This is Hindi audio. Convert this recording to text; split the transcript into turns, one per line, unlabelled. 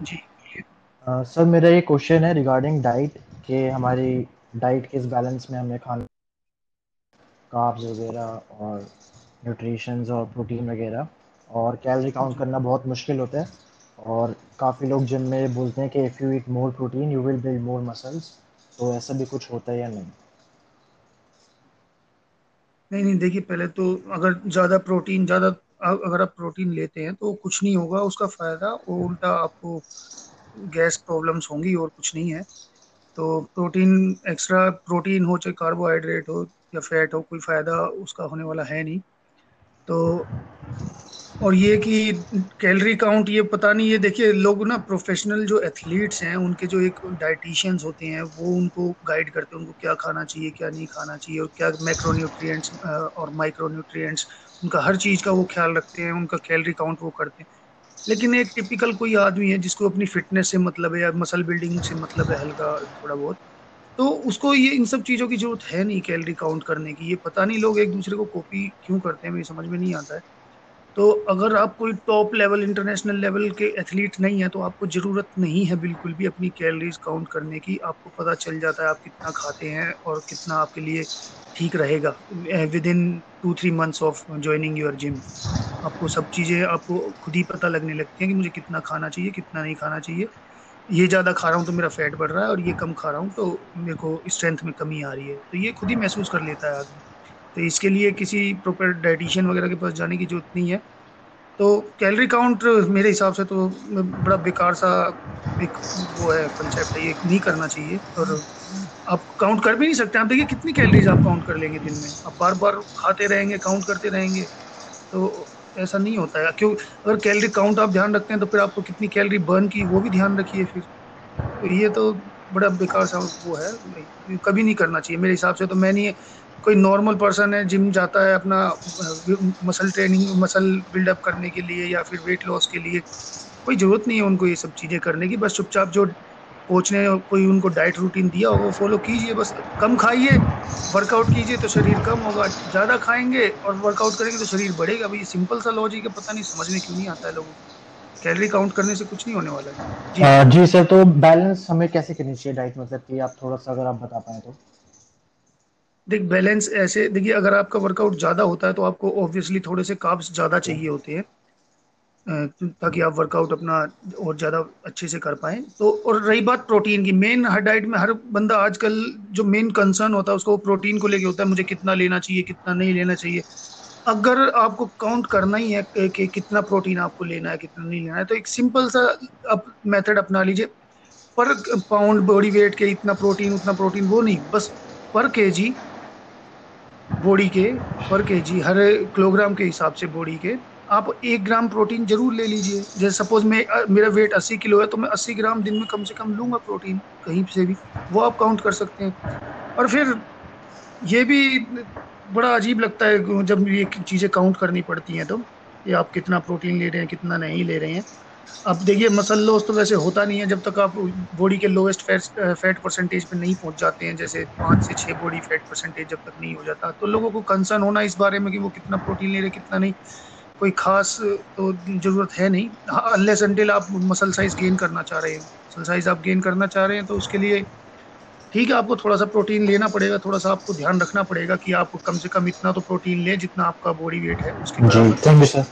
जी।
सर मेरा ये क्वेश्चन है रिगार्डिंग डाइट के हमारी डाइट किस बैलेंस में हमें खाना कार्ब्स वगैरह और न्यूट्रिशंस और प्रोटीन वगैरह और कैलोरी काउंट करना बहुत मुश्किल होता है और काफ़ी लोग जिम में बोलते हैं कि if you eat more protein you will build more muscles तो ऐसा भी कुछ होता है या नहीं?
नहीं नहीं देखिए पहले तो अगर ज़्यादा प्रोटीन ज़्यादा अगर आप प्रोटीन लेते हैं तो कुछ नहीं होगा, उसका फ़ायदा वो उल्टा आपको गैस प्रॉब्लम्स होंगी और कुछ नहीं है। तो प्रोटीन एक्स्ट्रा प्रोटीन हो चाहे कार्बोहाइड्रेट हो या फैट हो, कोई फ़ायदा उसका होने वाला है नहीं। तो और ये कि कैलोरी काउंट ये पता नहीं, ये देखिए लोग ना प्रोफेशनल जो एथलीट्स हैं, उनके जो एक डाइटिशियंस होते हैं, वो उनको गाइड करते हैं, उनको क्या खाना चाहिए, क्या नहीं खाना चाहिए, और क्या मैक्रोन्यूट्रिएंट्स और माइक्रोन्यूट्रिएंट्स उनका हर चीज़ का वो ख्याल रखते हैं, उनका कैलोरी काउंट वो करते हैं। लेकिन एक टिपिकल कोई आदमी है, जिसको अपनी फिटनेस से मतलब है या मसल बिल्डिंग से मतलब है, हल्का, थोड़ा बहुत तो उसको ये, इन सब चीज़ों की ज़रूरत है नहीं कैलोरी काउंट करने की। ये पता नहीं लोग एक दूसरे को कॉपी क्यों करते हैं मेरी समझ में नहीं आता है। तो अगर आप कोई टॉप लेवल इंटरनेशनल लेवल के एथलीट नहीं है तो आपको ज़रूरत नहीं है बिल्कुल भी अपनी कैलोरीज काउंट करने की। आपको पता चल जाता है आप कितना खाते हैं और कितना आपके लिए ठीक रहेगा। Within two three months of joining your gym आपको सब चीज़ें, आपको खुद ही पता लगने लगती हैं कि मुझे कितना खाना चाहिए, कितना नहीं खाना चाहिए। ये ज़्यादा खा रहा हूँ तो मेरा फैट बढ़ रहा है और ये कम खा रहा हूँ तो मेरे को स्ट्रेंथ में कमी आ रही है। तो ये खुद ही महसूस कर लेता है आदमी। तो इसके लिए किसी प्रॉपर डाइटिशियन वगैरह के पास जाने की ज़रूरत नहीं है। तो कैलोरी काउंट मेरे हिसाब से तो बड़ा बेकार सा एक वो है कंसेप्ट है, ये नहीं करना चाहिए। और आप काउंट कर भी नहीं सकते। आप देखिए कितनी कैलोरीज आप काउंट कर लेंगे दिन में। आप बार बार खाते रहेंगे काउंट करते रहेंगे। तो ऐसा नहीं होता है। क्यों? अगर कैलरी काउंट आप ध्यान रखते हैं तो फिर आपको कितनी कैलरी बर्न की, वो भी ध्यान रखिए फिर। तो ये तो बड़ा बेकार सा वो है। कभी नहीं करना चाहिए। मेरे हिसाब से तो मैं नहीं, कोई नॉर्मल पर्सन है जिम जाता है अपना मसल ट्रेनिंग मसल बिल्डअप करने के लिए या फिर वेट लॉस के लिए। कोई ज़रूरत नहीं है उनको ये सब चीज़ें करने की। बस चुपचाप जो कोच ने कोई उनको डाइट रूटीन दिया वो फॉलो कीजिए। बस कम खाइए। वर्कआउट कीजिए तो शरीर कम होगा। ज़्यादा खाएँगे और वर्कआउट करेंगे तो शरीर बढ़ेगा। भाई सिंपल सा लॉजिक है पता नहीं समझ में क्यों नहीं आता है लोगों को। कैलोरी काउंट करने से कुछ नहीं होने वाला है।
जी। आ, जी सर तो बैलेंस हमें कैसे करनी चाहिए डाइट मतलब कि आप थोड़ा सा अगर आप बता पाए तो।
देख बैलेंस ऐसे देखिए अगर आपका वर्कआउट ज़्यादा होता है तो आपको ऑब्वियसली थोड़े से काब्स ज़्यादा चाहिए होते हैं। ताकि आप वर्कआउट अपना और ज़्यादा अच्छे से कर पाएँ। तो और रही बात प्रोटीन की मेन हर डाइट में हर बंदा आजकल जो मेन कंसर्न होता है, उसको प्रोटीन को लेके होता है, मुझे कितना लेना चाहिए, कितना नहीं लेना चाहिए। अगर आपको काउंट करना ही है कि कितना प्रोटीन आपको लेना है, कितना नहीं लेना है तो एक सिंपल सा अब मेथड अपना लीजिए। पर पाउंड बॉडी वेट के इतना प्रोटीन उतना प्रोटीन वो नहीं, बस पर केजी बॉडी के पर केजी हर किलोग्राम के हिसाब से बॉडी के आप एक ग्राम प्रोटीन ज़रूर ले लीजिए। जैसे सपोज़ मैं मेरा वेट अस्सी किलो है तो मैं अस्सी ग्राम दिन में कम से कम लूँगा प्रोटीन कहीं से भी। वो आप काउंट कर सकते हैं। और फिर ये भी बड़ा अजीब लगता है जब ये चीज़ें काउंट करनी पड़ती हैं तो ये आप कितना प्रोटीन ले रहे हैं, कितना नहीं ले रहे हैं। अब देखिए मसल लॉस तो वैसे होता नहीं है, जब तक आप बॉडी के लोएस्ट फैट फैट परसेंटेज पे नहीं पहुँच जाते हैं, जैसे पाँच से छः बॉडी फैट परसेंटेज जब तक नहीं हो जाता तो लोगों को कंसर्न होना इस बारे में कि वो कितना प्रोटीन ले रहे कितना नहीं। कोई खास तो ज़रूरत है नहीं। अनलेस अनटिल आप मसल साइज़ गेन करना चाह रहे हैं। मसल साइज़ आप गेन करना चाह रहे हैं तो उसके लिए ठीक है आपको थोड़ा सा प्रोटीन लेना पड़ेगा थोड़ा सा आपको ध्यान रखना पड़ेगा कि आप कम से कम इतना तो प्रोटीन लें जितना आपका बॉडी वेट है उसके
जी थैंक यू सर